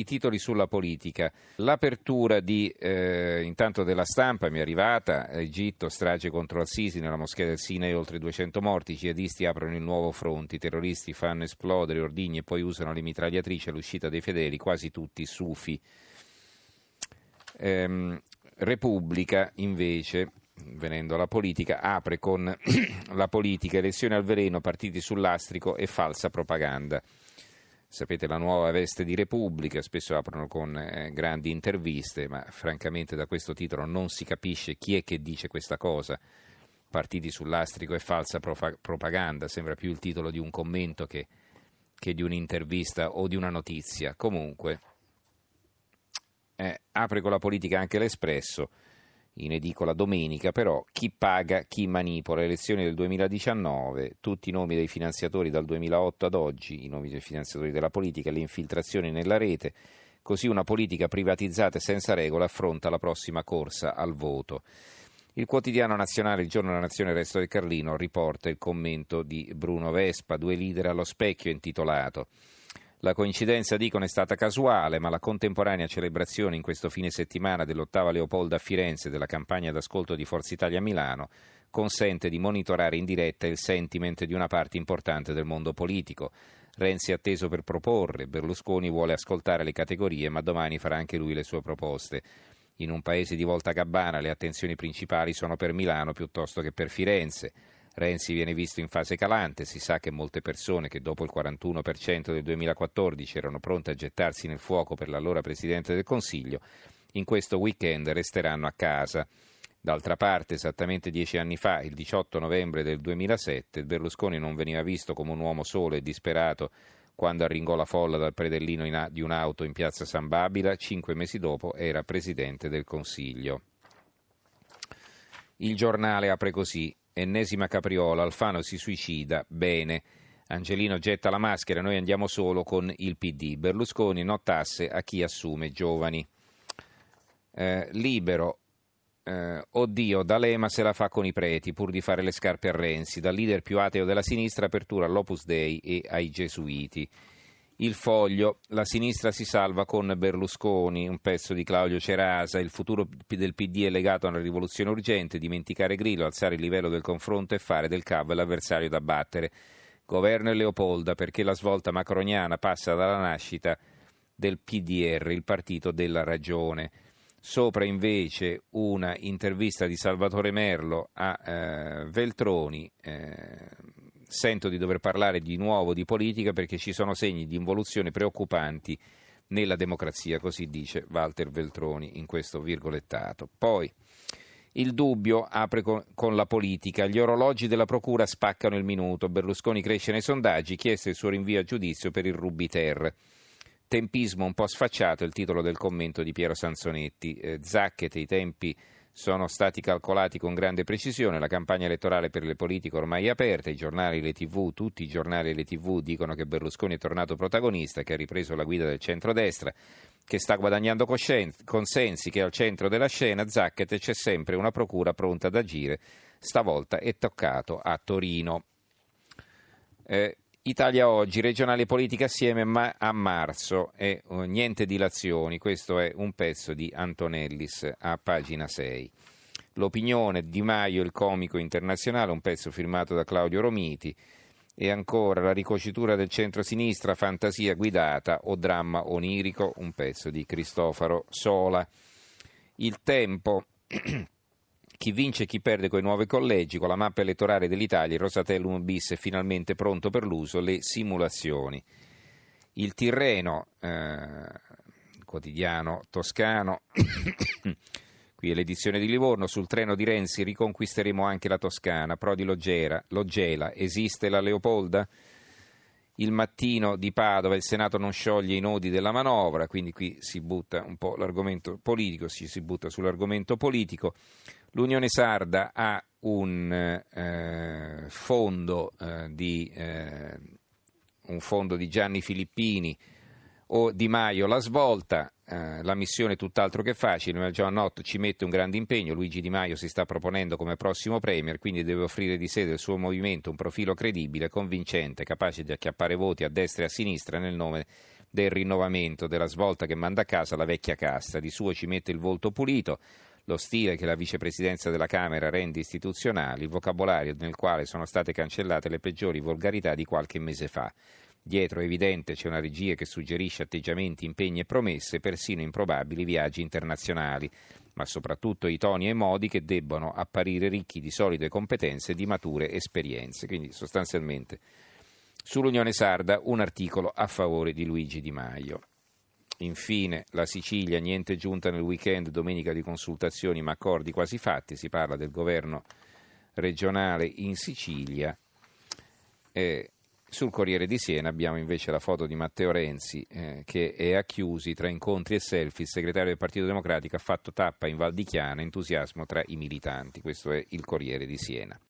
I titoli sulla politica. L'apertura di, eh, intanto della stampa mi è arrivata, Egitto, strage contro Al-Sisi nella moschea del Sinai, oltre 200 morti, i jihadisti aprono il nuovo fronte, i terroristi fanno esplodere ordigni e poi usano le mitragliatrici all'uscita dei fedeli, quasi tutti sufi. Ehm, Repubblica invece venendo alla politica, apre con la politica, elezioni al veleno, partiti sull'astrico e falsa propaganda. Sapete la nuova veste di Repubblica, spesso aprono con eh, grandi interviste, ma francamente da questo titolo non si capisce chi è che dice questa cosa. Partiti sull'astrico e falsa profa- propaganda, sembra più il titolo di un commento che, che di un'intervista o di una notizia. Comunque, eh, apre con la politica anche l'Espresso in edicola domenica, però chi paga, chi manipola. Le elezioni del 2019, tutti i nomi dei finanziatori dal 2008 ad oggi, i nomi dei finanziatori della politica, le infiltrazioni nella rete, così una politica privatizzata e senza regole affronta la prossima corsa al voto. Il quotidiano nazionale, il giorno della nazione, il resto del Carlino, riporta il commento di Bruno Vespa, due leader allo specchio, intitolato la coincidenza, dicono, è stata casuale, ma la contemporanea celebrazione in questo fine settimana dell'ottava Leopolda a Firenze della campagna d'ascolto di Forza Italia a Milano consente di monitorare in diretta il sentiment di una parte importante del mondo politico. Renzi è atteso per proporre, Berlusconi vuole ascoltare le categorie, ma domani farà anche lui le sue proposte. In un paese di volta gabbana le attenzioni principali sono per Milano piuttosto che per Firenze. Renzi viene visto in fase calante, si sa che molte persone che dopo il 41% del 2014 erano pronte a gettarsi nel fuoco per l'allora Presidente del Consiglio, in questo weekend resteranno a casa. D'altra parte, esattamente dieci anni fa, il 18 novembre del 2007, Berlusconi non veniva visto come un uomo solo e disperato quando arringò la folla dal predellino di un'auto in piazza San Babila, cinque mesi dopo era Presidente del Consiglio. Il giornale apre così ennesima capriola, Alfano si suicida, bene. Angelino getta la maschera, noi andiamo solo con il PD. Berlusconi no tasse a chi assume giovani. Eh, libero, eh, oddio, D'Alema se la fa con i preti pur di fare le scarpe a Renzi. Dal leader più ateo della sinistra, apertura all'Opus Dei e ai Gesuiti. Il foglio, la sinistra si salva con Berlusconi, un pezzo di Claudio Cerasa, il futuro del PD è legato a una rivoluzione urgente, dimenticare Grillo, alzare il livello del confronto e fare del CAV l'avversario da battere. Governo e Leopolda perché la svolta macroniana passa dalla nascita del PDR, il partito della ragione. Sopra invece una intervista di Salvatore Merlo a eh, Veltroni. Eh, sento di dover parlare di nuovo di politica perché ci sono segni di involuzione preoccupanti nella democrazia, così dice Walter Veltroni in questo virgolettato. Poi il dubbio apre con, con, la politica. Gli orologi della procura spaccano il minuto. Berlusconi cresce nei sondaggi, chieste il suo rinvio a giudizio per il Rubiter. Tempismo un po' sfacciato, il titolo del commento di Piero Sansonetti. Eh, Zacchete, i tempi sono stati calcolati con grande precisione, la campagna elettorale per le politiche ormai è aperta, i giornali, le tv, tutti i giornali e le tv dicono che Berlusconi è tornato protagonista, che ha ripreso la guida del centrodestra, che sta guadagnando consensi, che al centro della scena, Zacchete c'è sempre una procura pronta ad agire, stavolta è toccato a Torino. Eh, Italia oggi, regionale politica assieme ma a marzo e uh, niente dilazioni, questo è un pezzo di Antonellis a pagina 6. L'opinione Di Maio, il comico internazionale, un pezzo firmato da Claudio Romiti e ancora la ricocitura del centro-sinistra, fantasia guidata o dramma onirico, un pezzo di Cristoforo Sola. Il tempo Chi vince e chi perde con i nuovi collegi, con la mappa elettorale dell'Italia, il Rosatellum bis è finalmente pronto per l'uso, le simulazioni. Il Tirreno, eh, quotidiano toscano, qui è l'edizione di Livorno, sul treno di Renzi riconquisteremo anche la Toscana, Prodi Logera, Logela, esiste la Leopolda? Il mattino di Padova il Senato non scioglie i nodi della manovra, quindi qui si butta un po' l'argomento politico, si, si butta sull'argomento politico. L'Unione Sarda ha un eh, fondo, eh, di, eh, un fondo di Gianni Filippini o Di Maio la svolta, eh, la missione è tutt'altro che facile, ma Giovannotto ci mette un grande impegno, Luigi Di Maio si sta proponendo come prossimo Premier, quindi deve offrire di sé del suo movimento un profilo credibile, convincente, capace di acchiappare voti a destra e a sinistra nel nome del rinnovamento, della svolta che manda a casa la vecchia casta. Di suo ci mette il volto pulito, lo stile che la vicepresidenza della Camera rende istituzionale, il vocabolario nel quale sono state cancellate le peggiori volgarità di qualche mese fa. Dietro è evidente c'è una regia che suggerisce atteggiamenti, impegni e promesse, persino improbabili viaggi internazionali, ma soprattutto i toni e i modi che debbono apparire ricchi di solide competenze e di mature esperienze. Quindi sostanzialmente sull'Unione Sarda un articolo a favore di Luigi Di Maio. Infine, la Sicilia, niente giunta nel weekend, domenica di consultazioni ma accordi quasi fatti, si parla del governo regionale in Sicilia. Eh, sul Corriere di Siena abbiamo invece la foto di Matteo Renzi eh, che è a chiusi tra incontri e selfie. Il segretario del Partito Democratico ha fatto tappa in Val di Chiana, entusiasmo tra i militanti. Questo è il Corriere di Siena.